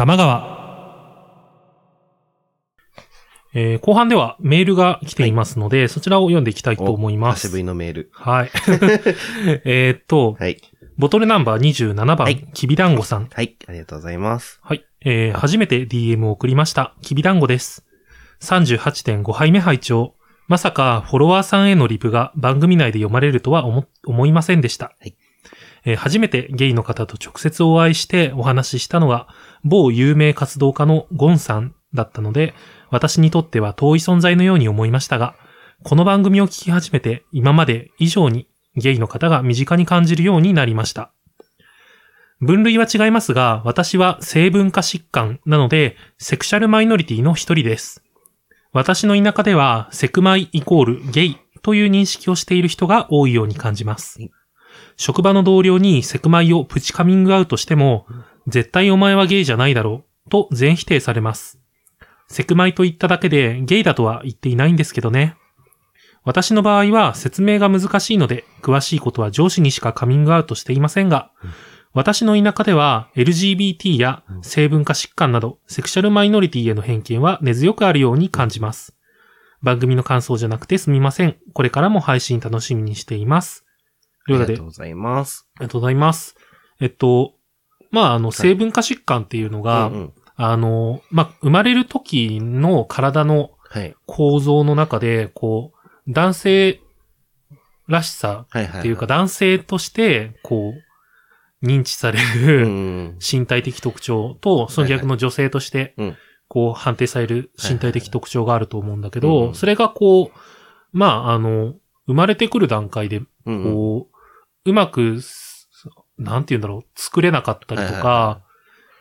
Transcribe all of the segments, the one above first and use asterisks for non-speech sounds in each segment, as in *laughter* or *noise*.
玉川。えー後半ではメールが来ていますので、そちらを読んでいきたいと思います。久しぶりのメール。はい。*laughs* えーっと、はい。ボトルナンバー27番、はいきびだんごさん。はい。ありがとうございます。はい。えー、初めて DM を送りました。きびだんごです。38.5杯目拝聴まさかフォロワーさんへのリプが番組内で読まれるとは思、思いませんでした。はいえー初めてゲイの方と直接お会いしてお話ししたのが、某有名活動家のゴンさんだったので、私にとっては遠い存在のように思いましたが、この番組を聞き始めて今まで以上にゲイの方が身近に感じるようになりました。分類は違いますが、私は性文化疾患なので、セクシャルマイノリティの一人です。私の田舎では、セクマイイコールゲイという認識をしている人が多いように感じます。職場の同僚にセクマイをプチカミングアウトしても、絶対お前はゲイじゃないだろうと全否定されます。セクマイと言っただけでゲイだとは言っていないんですけどね。私の場合は説明が難しいので、詳しいことは上司にしかカミングアウトしていませんが、私の田舎では LGBT や性文化疾患などセクシャルマイノリティへの偏見は根強くあるように感じます。番組の感想じゃなくてすみません。これからも配信楽しみにしています。ありがとうございます。ありがとうございます。えっと、まあ、あの、性文化疾患っていうのが、うんうんあの、まあ、生まれる時の体のはい。構造の中で、こう、男性らしさはいはい。っていうか、男性として、こう、認知されうるん。身体的特徴と、その逆の女性としてうん、こう、判定される身体的特徴があると思うんだけはいはいはいど、それがこう、まあ、あの、生まれてくる段階で。こう、うまくす、なんて言うんだろう、作れなかったりとはいはいはか、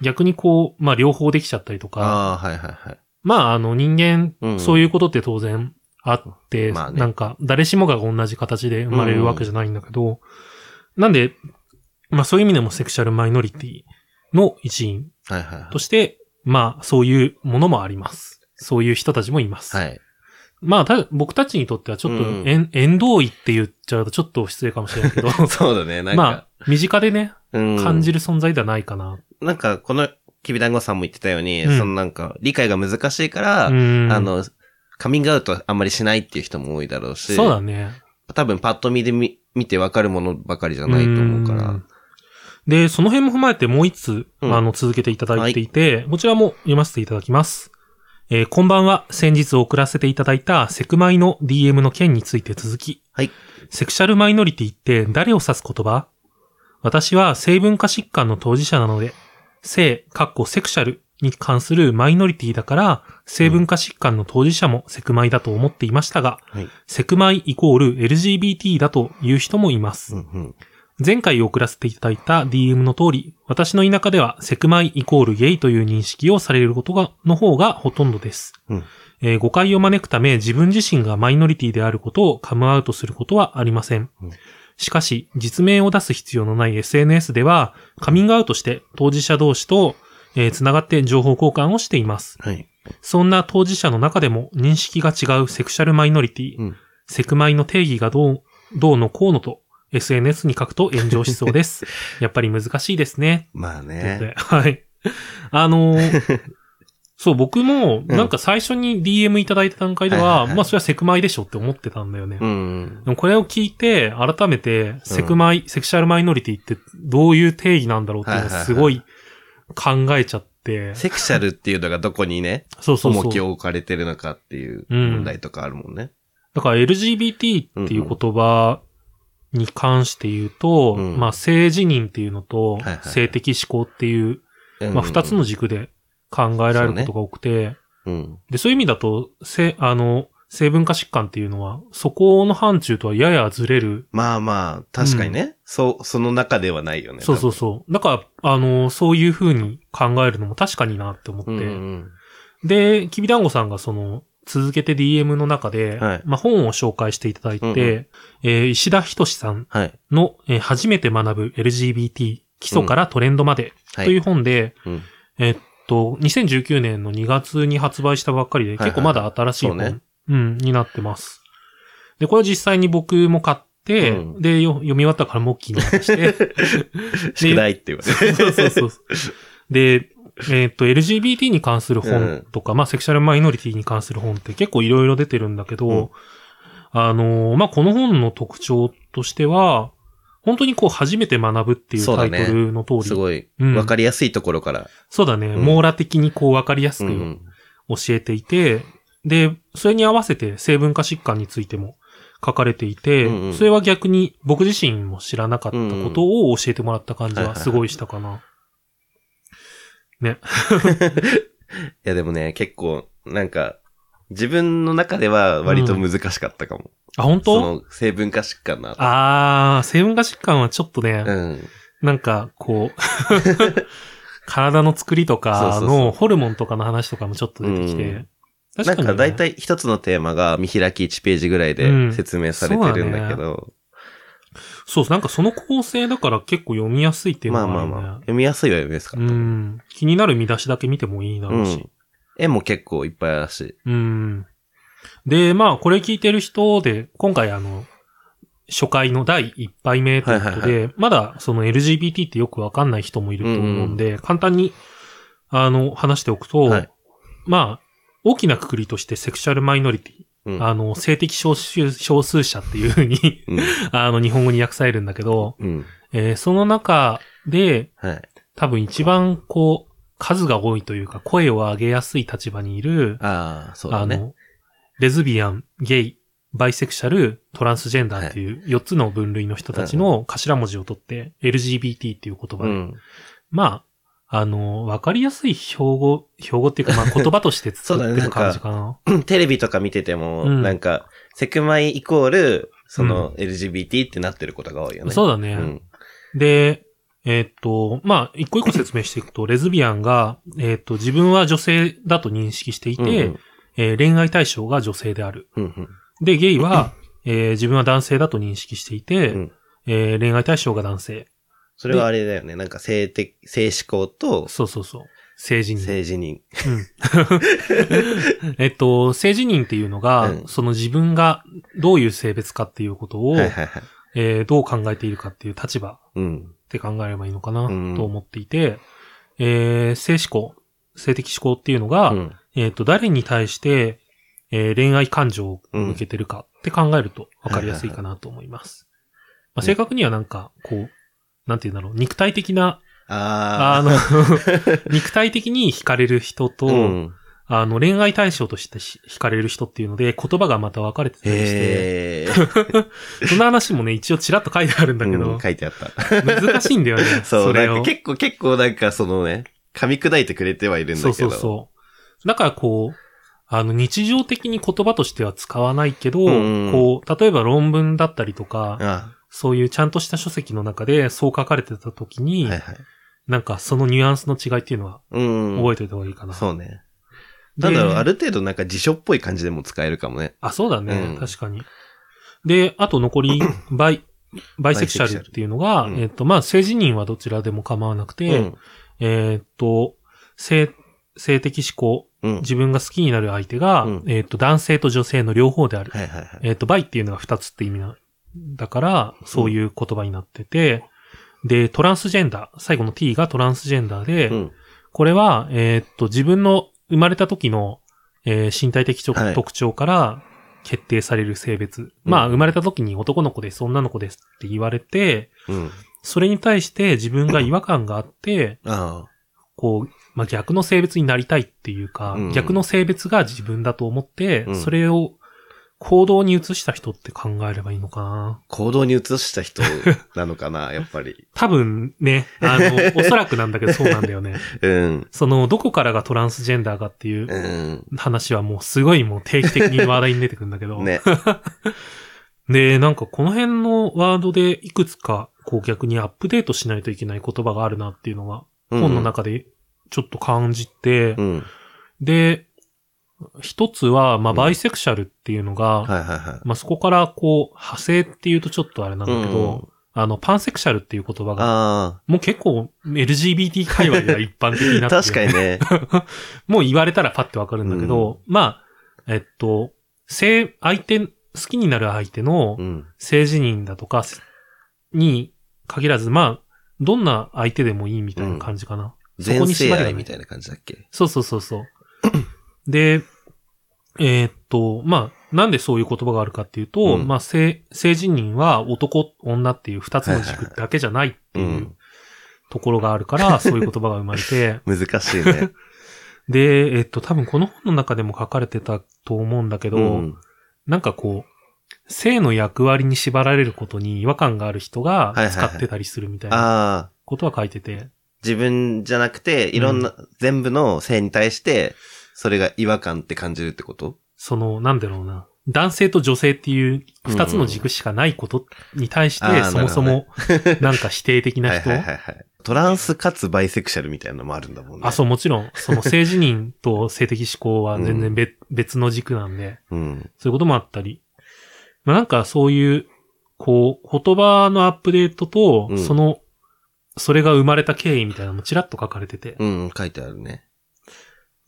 逆にこう、まあ、両方できちゃったりとか、ああ、はいはいはい。まあ、あの、人間、うんそういうことって当然あって、まあねなんか、誰しもが同じ形で生まれるわけじゃないんだけど、なんで、まあそういう意味でもセクシャルマイノリティの一員はいはいはいと。して、まあそういうものもあります。そういう人たちもいます。はい。まあた僕たちにとってはちょっと、うん縁縁遠いって言っちゃうとちょっと失礼かもしれないけど、*laughs* そうだね。なんか、まあ身近でね、うん感じる存在ではないかな。なんか、この、きびだんごさんも言ってたように、うんそのなんか、理解が難しいから、うんあの、カミングアウトあんまりしないっていう人も多いだろうし、そうだね。多分パッと見で見見てわかるものばかりじゃないと思うからん。で、その辺も踏まえてもう一つ、うんあの、続けていただいていて、こちらも読ませていただきます。えーこんばんは。先日送らせていただいたセクマイの DM の件について続き。はい。セクシャルマイノリティって誰を指す言葉？私は性文化疾患の当事者なので、性、かっこセクシャルに関するマイノリティだから、性文化疾患の当事者もセクマイだと思っていましたが、はい。セクマイイコール LGBT だという人もいます。うんうん。前回送らせていただいた DM の通り、私の田舎ではセクマイイコールゲイという認識をされることが、の方がほとんどです。うんえー誤解を招くため自分自身がマイノリティであることをカムアウトすることはありません。うんしかし、実名を出す必要のない SNS では、カミングアウトして当事者同士と、えー、つながって情報交換をしています。はい。そんな当事者の中でも認識が違うセクシャルマイノリティ、うんセクマイの定義がどう、どうのこうのと SNS に書くと炎上しそうです。*laughs* やっぱり難しいですね。まあね。はい。あのー *laughs* そう、僕も、なんか最初に DM いただいた段階では、はいはいはいまあそれはセクマイでしょって思ってたんだよね。うん。でもこれを聞いて、改めて、セクマイ、セクシャルマイノリティってどういう定義なんだろうっていうのすごい考えちゃって、セクシャルっていうのがどこにね、*laughs* そうそうそう。重きを置かれてるのかっていう問題とかあるもんね。だから LGBT っていう言葉に関して言うと、うんまあ性自認っていうのとはいはい性的思考っていう、うんまあ二つの軸で考えられることが多くて、うん。で、そういう意味だと、せ、あの、性文化疾患っていうのは、そこの範疇とはややずれる。まあまあ、確かにね。そう、その中ではないよね。そうそうそう。だから、あの、そういう風に考えるのも確かになって思って。うんうんで、きびだんごさんがその、続けて DM の中で、はいまあ本を紹介していただいて、うんうんえー石田仁さんはい。の、えー初めて学ぶ LGBT 基礎からトレンドまではい。という本で、うんえっと、2019年の2月に発売したばっかりで、はいはい結構まだ新しい本、そうねうん、になってます。で、これ実際に僕も買って、うんで、よ読み終わったからモッキーに渡して、*laughs* 宿題って言われて。*laughs* そうそうそうそう。で、*laughs* えっ、と、LGBT に関する本とか、まあ、セクシャルマイノリティに関する本って結構いろいろ出てるんだけど、うんあのーまあ、この本の特徴としては、本当にこう、初めて学ぶっていうタイトルの通り。すごい、うんわかりやすいところから。そうだね。うん網羅的にこう、わかりやすくうん。教えていて、で、それに合わせて性文化疾患についても書かれていて、うんうんそれは逆に僕自身も知らなかったことを教えてもらった感じはすごいしたかな。ね。*laughs* いやでもね、結構、なんか、自分の中では割と難しかったかも。あ、本そ当の成分化疾患な。あー、性文化疾患はちょっとね、うん。なんか、こう、*laughs* 体の作りとかそうそうそうのホルモンとかの話とかもちょっと出てきて、うん確なんかね。大体一つのテーマが見開き1ページぐらいでうん説明されてるんだけど、そう、なんかその構成だから結構読みやすいっていうまあのがあるね。まあまあ、読みやすいは読みやすかうった。ん。気になる見出しだけ見てもいいだろうし。絵も結構いっぱいあるし。うん。で、まあ、これ聞いてる人で、今回あの、初回の第1杯目ということで、はいまだその LGBT ってよくわかんない人もいると思うんで、簡単に、あの、話しておくと、はいまあ、大きなくくりとしてセクシャルマイノリティ、うん。あの、性的少数少数者っていうふうに、うん。*laughs* あの、日本語に訳されるんだけど、うん。えーその中で、はい。多分一番こう、数が多いというか、声を上げやすい立場にいる、ああ、そうだね。あの、レズビアン、ゲイ、バイセクシャル、トランスジェンダーっていう4つの分類の人たちの頭文字を取って LGBT っていう言葉で、うん。まあ、あの、わかりやすい標語、標語っていうか、まあ言葉として作ってる感じかな？*laughs* *laughs* テレビとか見てても、うんなんか、セクマイイコール、その LGBT ってなってることが多いよね。そうだね。うん。で、えーっと、まあ、一個一個説明していくと、レズビアンが、えーっと、自分は女性だと認識していて、うんうんえー恋愛対象が女性である。うんうん。で、ゲイは、えー自分は男性だと認識していて、うんえー恋愛対象が男性。それはあれだよね。なんか性的、性思考とそうそうそう。性自認。性自認。うん。*laughs* えっと、性自認っていうのが、うんその自分がどういう性別かっていうことを、はいはいはい。えーどう考えているかっていう立場うん。って考えればいいのかなうんと思っていて、えー性思考、性的思考っていうのが、うん。えっと、誰に対して、えー恋愛感情を向けてるかって考えると分かりやすいかなと思います。まあ、正確にはなんか、こう、なんて言うんだろう、肉体的な、ああの、*laughs* 肉体的に惹かれる人と、あ。うん。あの、恋愛対象としてし惹かれる人っていうので、言葉がまた分かれてたりして。そんな話もね、一応ちらっと書いてあるんだけど、うん書いてあった。難しいんだよね。*laughs* そう、そ。結構、結構なんかそのね、噛み砕いてくれてはいるんだけど。そうそうそう。だからこう、あの、日常的に言葉としては使わないけど、うんこう、例えば論文だったりとか、あそういうちゃんとした書籍の中でそう書かれてた時に、はいはい。なんかそのニュアンスの違いっていうのはうん。覚えておいた方がいいかな。そうね。でなんだろう、ある程度なんか辞書っぽい感じでも使えるかもね。あ、そうだね、うん確かに。で、あと残り、*clears throat* バイ、バイセクシャルっていうのが、うんえっ、と、まあ、性自認はどちらでも構わなくて、うん。えっ、と、性、性的指向、うん。自分が好きになる相手が、うんえっ、と、男性と女性の両方である。はいはいはい。えっ、と、バイっていうのが二つって意味な、だから、そういう言葉になってて、で、トランスジェンダー、最後の T がトランスジェンダーで、うん。これは、えっ、と、自分の生まれた時の、えー身体的特徴から決定される性別。まあ、生まれた時に男の子です、女の子ですって言われて、うん。それに対して自分が違和感があって、あこう、まあ、逆の性別になりたいっていうか、うん逆の性別が自分だと思って、うんそれを行動に移した人って考えればいいのかな。あ。行動に移した人なのかな、*laughs* やっぱり。多分ね、あの、*laughs* おそらくなんだけどそうなんだよね。うん。その、どこからがトランスジェンダーかっていううん。話はもうすごいもう定期的に話題に出てくるんだけど。ね。*laughs* で、なんかこの辺のワードでいくつか、こう逆にアップデートしないといけない言葉があるなっていうのが、うん本の中でちょっと感じて、うん。で、一つは、まあ、うんバイセクシャルっていうのが、はいはいはい。まあ、そこからこう、派生っていうとちょっとあれなんだけど、うんあの、パンセクシャルっていう言葉が、あもう結構 LGBT 界隈では一般的になあ。って *laughs* 確かにね。*laughs* もう言われたらパッてわかるんだけど、まあ、えっと、性、相手、好きになる相手のうん。性自認だとかに限らず、まあ、どんな相手でもいいみたいな感じかな。そこ全に縛りみたいな感じだっけ？そうそうそうそう。で、えーっと、まあ、なんでそういう言葉があるかっていうと、うん。まあ、性、性自認は男、女っていう二つの軸だけじゃないってう。いうん。ところがあるから、*laughs* そういう言葉が生まれて、難しいね。*laughs* で、えーっと、多分この本の中でも書かれてたと思うんだけど、うん。なんかこう、性の役割に縛られることに違和感がある人がはいはいはい。使ってたりするみたいなことは書いてて、自分じゃなくて、いろんな、全部の性に対して、それが違和感って感じるってこと？その、なんだろうな、男性と女性っていう二つの軸しかないことに対して、うんそもそも、*laughs* なんか否定的な人、はいはいはいはい。トランスかつバイセクシャルみたいなのもあるんだもんね。あ、そう、もちろん、その性自認と性的思考は全然別,、別の軸なんで、う。うん。そういうこともあったり、まあ、なんかそういう、こう、言葉のアップデートと、うんその、それが生まれた経緯みたいなのもちらっと書かれてて。うん、書いてあるね。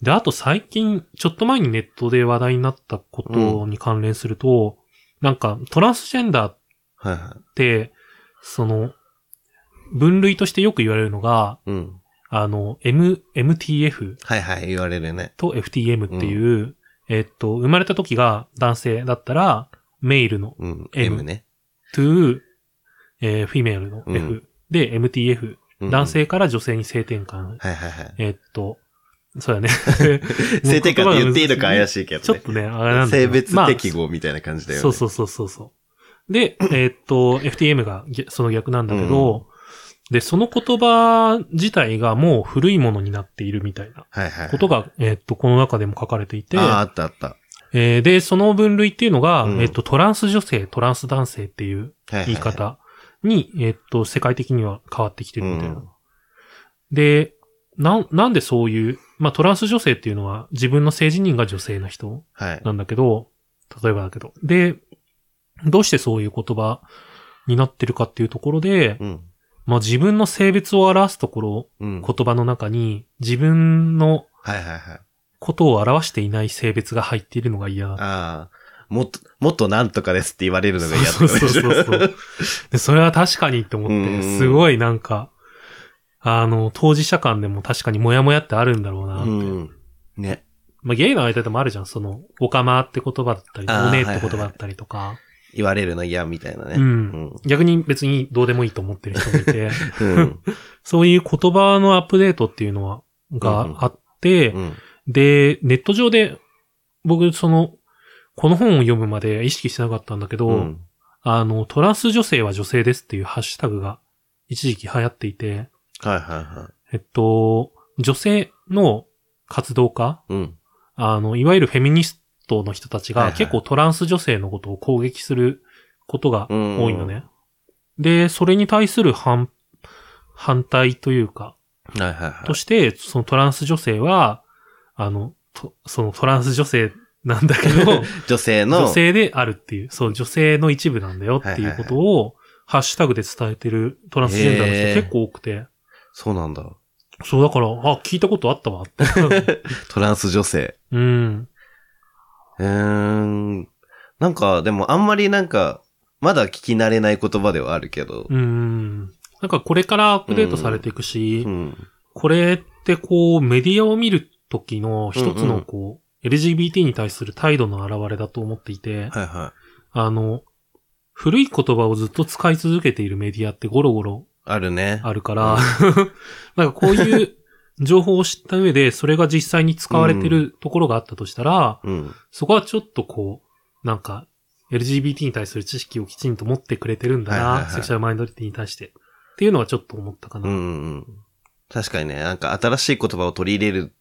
で、あと最近、ちょっと前にネットで話題になったことに関連すると、なんかトランスジェンダーっはいはて、その、分類としてよく言われるのが、い。うん。あの、M、MTF はいはい、言われるね。と FTM っていう、えっと、生まれた時が男性だったら、メイルのうん。M M ね。to、えー、フィメールの F、うんで、MTF、うん男。性から女性に性転換。はいはいはい。えっと、そうだね。*laughs* 性転換って言っていいのか怪しいけどね。ちょっとね、あれなんだけ性別適合みたいな感じだよね。そうそうそうそうそう。で、えーっと、FTM がげその逆なんだけど、で、その言葉自体がもう古いものになっているみたいなはいはい。ことが、えーっと、この中でも書かれていて、ああ、あったあった。えーで、その分類っていうのが、うんえーっと、トランス女性、トランス男性っていうはいはいはい言い方に、えーっと、世界的には変わってきてるみたいな。うんで、なん、なんでそういう、まあ、トランス女性っていうのは自分の性自認が女性な人はい。なんだけど、例えばだけど。で、どうしてそういう言葉になってるかっていうところで、うん。まあ自分の性別を表すところ、うん。言葉の中に自分のはいはいはい。ことを表していない性別が入っているのが嫌だ。ああ、もっと、もっとなんとかですって言われるのが嫌そうそうそうそう。で、それは確かにって思っうんて、すごいなんか、あの、当事者間でも確かにモヤモヤってあるんだろうなって。うん。ね。まあゲイの間でもあるじゃん。その、オカマって言葉だったり、おねえって言葉だったりとか。言われるの嫌みたいなね。うん。逆に別にどうでもいいと思ってる人もいて、*laughs* うん。うん。そういう言葉のアップデートっていうのは、があって、うん。で、ネット上で、僕、その、この本を読むまで意識してなかったんだけど、うん。あの、トランス女性は女性ですっていうハッシュタグが一時期流行っていて、はいはいはえっと、女性の活動家、い。うん。あの、いわゆるフェミニストの人たちが結構トランス女性のことを攻撃することが多いのね。で、それに対する反、反対というか、はいはいはい。として、そのトランス女性は、あの、とそのトランス女性なんだけど、*laughs* 女性の、女性であるっていう、そう、女性の一部なんだよっていうことを、ハッシュタグで伝えてるトランスジェンダーの人結構多くて、そうなんだ。そうだから、あ、聞いたことあったわって。*laughs* トランス女性。うん。うーん。なんか、でもあんまりなんか、まだ聞き慣れない言葉ではあるけど。うん。なんかこれからアップデートされていくし、うん。これってこう、メディアを見るときの一つうんうんのこう、LGBT に対する態度の表れだと思っていて、はいはあの、古い言葉をずっと使い続けているメディアってゴロゴロい。あるね。あるから、*laughs* なんかこういう情報を知った上で、それが実際に使われてるところがあったとしたら、うん。そこはちょっとこう、なんか、LGBT に対する知識をきちんと持ってくれてるんだな、はいはいはいセクシャルマイノリティに対して。っていうのはちょっと思ったかな。うんうんうん。確かにね、なんか新しい言葉を取り入れる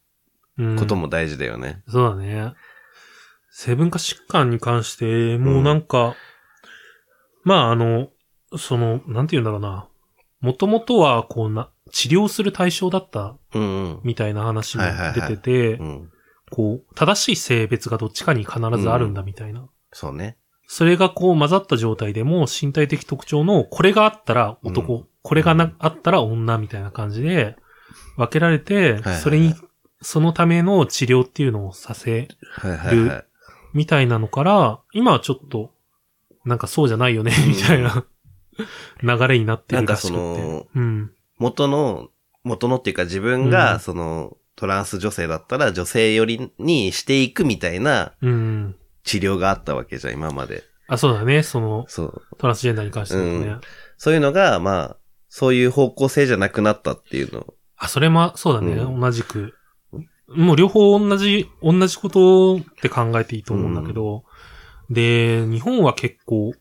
うんことも大事だよね。そうだね。成分化疾患に関して、もうなんか、まああの、その、なんて言うんだろうな。もともとは、こうな、治療する対象だったうんうん。みたいな話も出ててう、ん。こう、正しい性別がどっちかに必ずあるんだみたいな。そうね。それがこう混ざった状態でも身体的特徴のこれがあったら男、うんこれがな、あったら女みたいな感じで分けられて、それに、そのための治療っていうのをさせ、はいはいはい。みたいなのから、今はちょっと、なんかそうじゃないよね、みたいな *laughs* 流れになってるらしくて。なんかそのうん。元の元のっていうか自分うんが、その、トランス女性だったら女性寄りにしていくみたいなうん。治療があったわけじゃん、今まで。あ、そうだね。その、そう。トランスジェンダーに関してもね。うんそういうのが、まあ、そういう方向性じゃなくなったっていうの。あ、それも、そうだね。うん同じく。もう両方同じ、同じことって考えていいと思うんだけど、で、日本は結構、お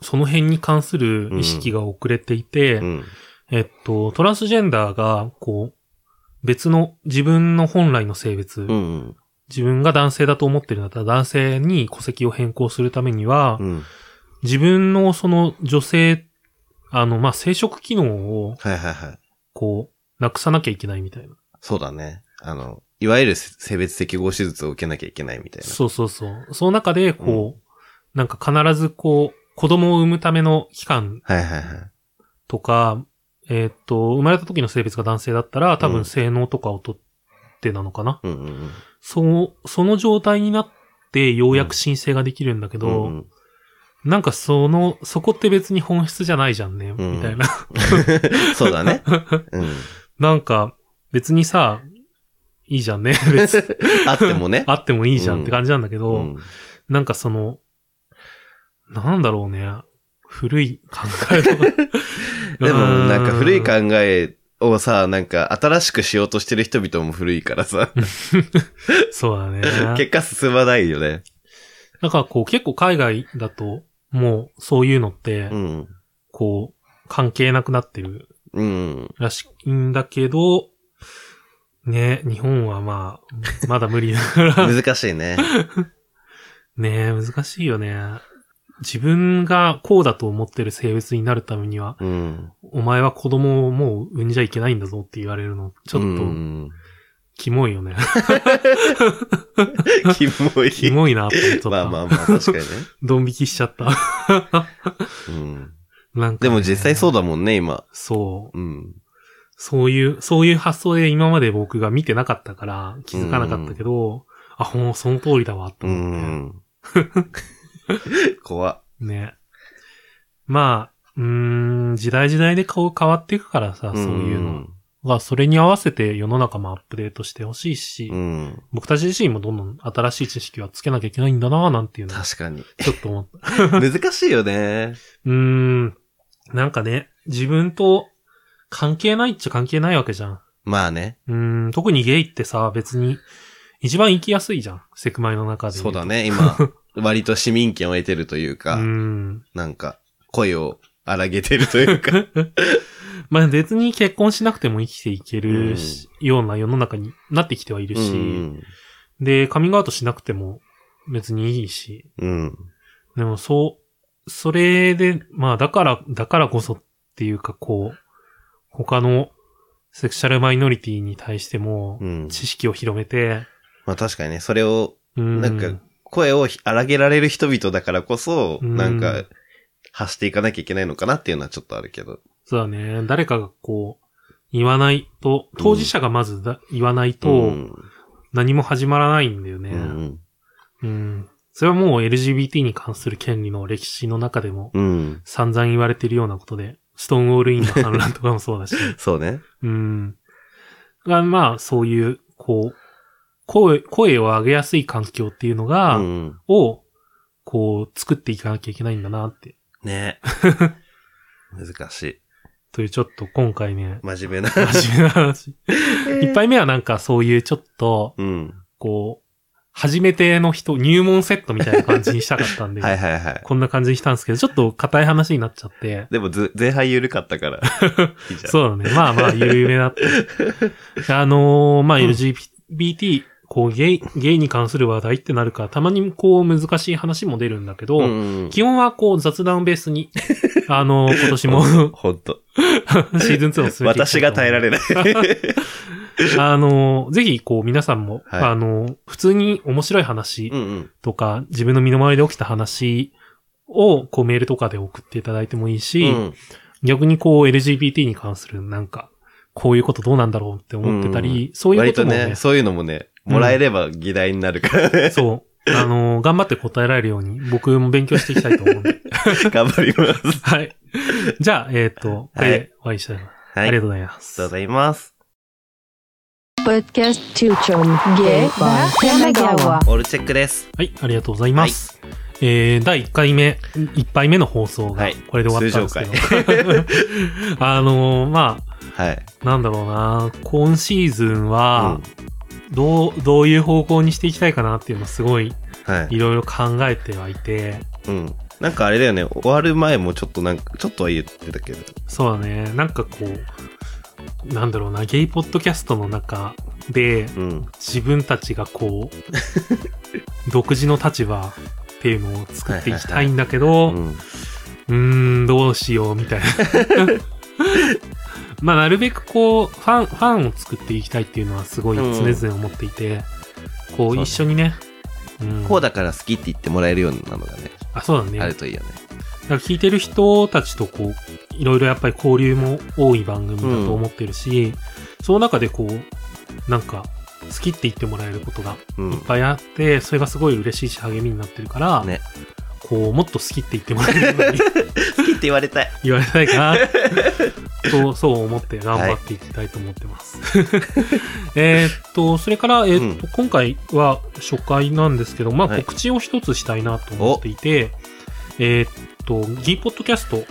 その辺に関する意識が遅れていて、うん。えっと、トランスジェンダーが、こう、別の自分の本来の性別、うん。自分が男性だと思ってるんだったら男性に戸籍を変更するためには、うん。自分のその女性、あの、まあ、生殖機能を、はいはいはい。こう、なくさなきゃいけないみたいな。そうだね。あの、いわゆる性別適合手術を受けなきゃいけないみたいな。そうそうそう。その中で、こう、なんか必ずこう、子供を産むための期間はいはいはい。とか、えーっと、生まれた時の性別が男性だったら、多うん分性能とかをとってなのかな。うんうんうん。そう、その状態になって、ようやく申請ができるんだけど、うんうんなんかその、そこって別に本質じゃないじゃんね、んみたいな。*laughs* そうだね。うん。なんか、別にさ、いいじゃんね。別に *laughs* あってもね。*laughs* あってもいいじゃんって感じなんだけど、うんなんかその、なんだろうね。古い考えとか。*laughs* でも、なんか古い考え。えをさ、なんか新しくしようとしてる人々も古いからさ、*laughs* そうだね。*laughs* 結果進まないよね。だからこう結構海外だと、もうそういうのってう、ん。こう、関係なくなってるうん。らしいんだけど、ね、日本はまあ、まだ無理だから。難しいね。ね難しいよね。自分がこうだと思ってる性別になるためには、うん。お前は子供をもう産んじゃいけないんだぞって言われるの、ちょっうと、んキモいよね。*laughs* キモい。キモいなって思った。まあまあまあ、確かにね。*laughs* ドン引きしちゃった。うん。なんかね、でも実際そうだもんね、今。そう。うん。そういう、そういう発想で今まで僕が見てなかったから気づかなかったけど、あ、ほん、その通りだわ、とう思っん。*laughs* 怖っ。て。ね。まあ、うーん、時代時代で顔変わっていくからさ、そういうの。が、それに合わせて世の中もアップデートしてほしいし、うん。僕僕たち自身もどんどん新しい知識はつけなきゃいけないんだななんていうのを確かに。ちょっと思った。*laughs* 難しいよね。うーん。なんかね、自分と関係ないっちゃ関係ないわけじゃん。まあね。うーん、特にゲイってさ、別に一番生きやすいじゃん。セクマイの中で。そうだ。ね、今、*laughs* 割と市民権を得てるといううか、ーん。なんか、声を荒げてるというか。*laughs* まあ別に結婚しなくても生きていけるし、ような世の中になってきてはいるし、うん。で、カミングアウトしなくても別にいいし、うん。でもそう、それで、まあだから、だからこそっていうかこう、他のセクシャルマイノリティに対してもうん。知識を広めて、まあ確かにね、それを、うん、なんか、声を荒げられる人々だからこそ、うんなんか、発していかなきゃいけないのかなっていうのはちょっとあるけど。そうだね。誰かがこう、言わないと、当事者がまずだ、言わないと、うん。何も始まらないんだよね。うん。うん。それはもう LGBT に関する権利の歴史の中でもうん。散々言われてるようなことで、ストーンウォールインの反乱とかもそうだし。*laughs* そうね。うん。が、まあ、そういう、こう、声、声を上げやすい環境っていうのが、うん。を、こう、作っていかなきゃいけないんだなって。ね。*laughs* 難しい。というちょっと今回ね、真面目な。真面目な話。一杯目はなんかそういうちょっと、うん。こう、初めての人、入門セットみたいな感じにしたかったんで、はいはいはい。こんな感じにしたんですけど、ちょっと硬い話になっちゃって、でもず、前半緩かったから。*laughs* いいじゃん。そうだね。まあまあ、ゆるゆるだった。あのーまあ、LGBT、こう、ゲイ、ゲイに関する話題ってなるから、たまにこう、難しい話も出るんだけど、うん。基本はこう、雑談ベースに、*laughs* あのー今年もほんと。*laughs* シーズン2を進めて私が耐えられない。*laughs* あのーぜひ、こう、皆さんも、はいあのー普通に面白い話うんうん。とか、自分の身の回りで起きた話を、こう、メールとかで送っていただいてもいいし、うん。逆にこう LGBT に関するなんか、こういうことどうなんだろうって思ってたり、そういう割ことともね、ね、そういうのもね、もらえれば議題になるからね。そう、あのー頑張って答えられるように僕も勉強していきたいと思うんで。*laughs* 頑張ります。はい。じゃあ、えっ、と、これでお会いしたいな。はい。ありがとううございます。ございます。Podcast Tuchon Gay by Tamagawa. オールチェックです。はい、ありがとうございます。えー、第1回目、1杯目の放送がはい、これで終わったんですけど。*laughs* あのー、まはい。あ、なんだろうな、今シーズンはう、どう、どういう方向にしていきたいかなっていうのをすごい、はい。いろいろ考えてはいて、うん。なんかあれだよね、終わる前もちょっとなんか、ちょっとは言ってたけど。そうだね、なんかこう、なんだろうな、ゲイポッドキャストの中で、うん。自分たちがこう、*laughs* 独自の立場っていうのを作っていきたいんだけど、うん。うーん、どうしよう、みたいな。*laughs* まあ、なるべくこう、ファン、ファンを作っていきたいっていうのはすごい常々思っていて、こう、そう一緒にね、うんこうだから好きって言ってもらえるようなのがね、あ、そうだね。あるといいよね。だから聞いてる人たちとこう、いろいろやっぱり交流も多い番組だと思ってるし、その中でこう、なんか、好きって言ってもらえることがうんいっ。ぱいあって、それがすごい嬉しいし励みになってるから、ね。こう、もっと好きって言ってもらえるように *laughs* 好きって言われたい。*laughs* 言われないかな、*laughs* と、*laughs* そう思って頑張っていきたいと思ってます。*laughs* えーっと、それから、えーっと、今回は初回なんですけど、まあ、はい告知を一つしたいなと思っていて、えーっと、ギーポッドキャスト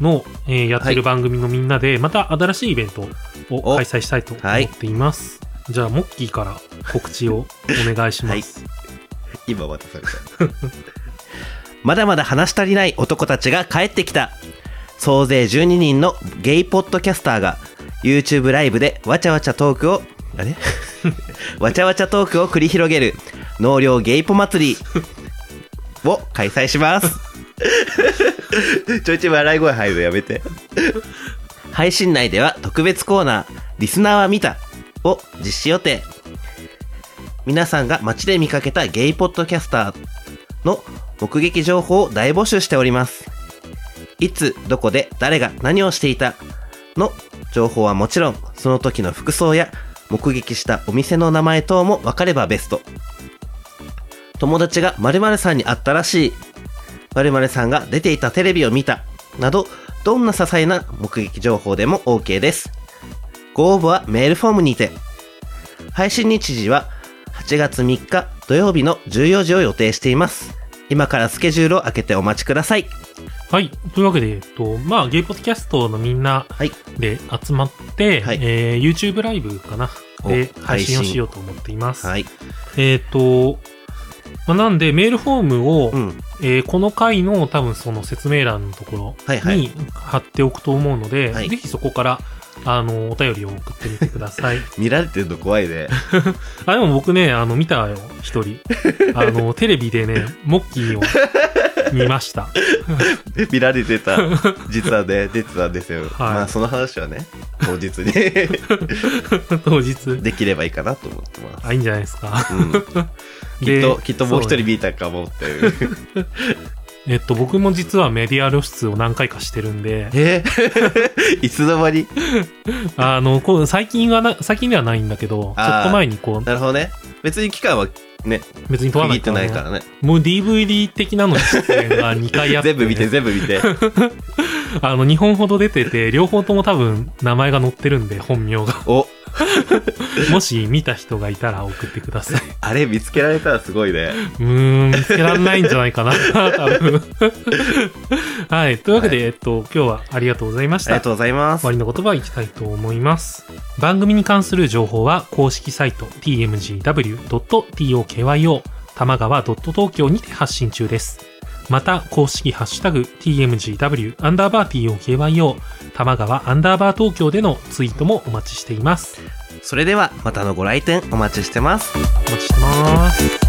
の、えーやってる番組のみんなで、また新しいイベントをお開催したいと思っています。じゃあ、モッキーから告知をお願いします。今渡された。*laughs* まだまだ話し足りない男たちが帰ってきた。総勢12人のゲイポッドキャスターが YouTube ライブでわちゃわちゃトークを、あれ？*laughs* わちゃわちゃトークを繰り広げる納涼ゲイポ祭りを開催します。ちょいちょい笑い声入るのやめて。配信内では特別コーナー、リスナーは見たを実施予定。皆さんが街で見かけたゲイポッドキャスターの目撃情報を大募集しております。いつ、どこで、誰が何をしていたの？情報はもちろん、その時の服装や目撃したお店の名前等も分かればベスト。友達が〇〇さんに会ったらしい。〇〇さんが出ていたテレビを見た。など、どんな些細な目撃情報でも OK です。ご応募はメールフォームにて。配信日時は8月3日土曜日の14時を予定しています。今からスケジュールを開けてお待ちください。はい。というわけで、えっと、まあ、ゲイポッドキャストのみんなはい。で集まって、はいえー YouTube ライブかなでお配信をしようと思っています。はい。えっ、と、まあ、なんでメールフォームを、うん。えーこの回の多分その説明欄のところはいはいに貼っておくと思うので、はいぜひそこから、あの、お便りを送ってみてください。*laughs* 見られてるの怖いね。*laughs* あ、でも僕ね、あの、見たよ、一人。あの、テレビでね、モッキーを見ました。*laughs* 見られてた。実はね、出てたんですよ。はいまあ、その話はね、当日に *laughs* 当日。できればいいかなと思ってます。あ、いいんじゃないですか。うん。*laughs* きでっと、きっともう一人見たかもっていう。えっと、僕も実はメディア露出を何回かしてるんで、え？いつの間に？あの、こう最近はな、最近ではないんだけど、ちょっと前にこう、なるほどね。別に期間はね、別に問わ区切ってないから、ないからね。もう DVD 的なの出演が2回あって、全部見て、全部見て。*laughs* あの、2本ほど出てて、両方とも多分名前が載ってるんで、本名が。お、*laughs* もし見た人がいたら送ってください。あれ見つけられたらすごいね。うーん、見つけられないんじゃないかな、*laughs* 多分。*laughs* はい。というわけで、えっと、今日はありがとうございました。ありがとうございます終わ。りの言葉いきたいと思います。番組に関する情報は公式サイト tmgw.tokyo 玉川 .tokyo にて発信中です。また、公式ハッシュタグ tmgw アンダーバー tokyo 玉川アンダーバー東京でのツイートもお待ちしています。それでは、またのご来店お待ちしてます。お待ちしてます。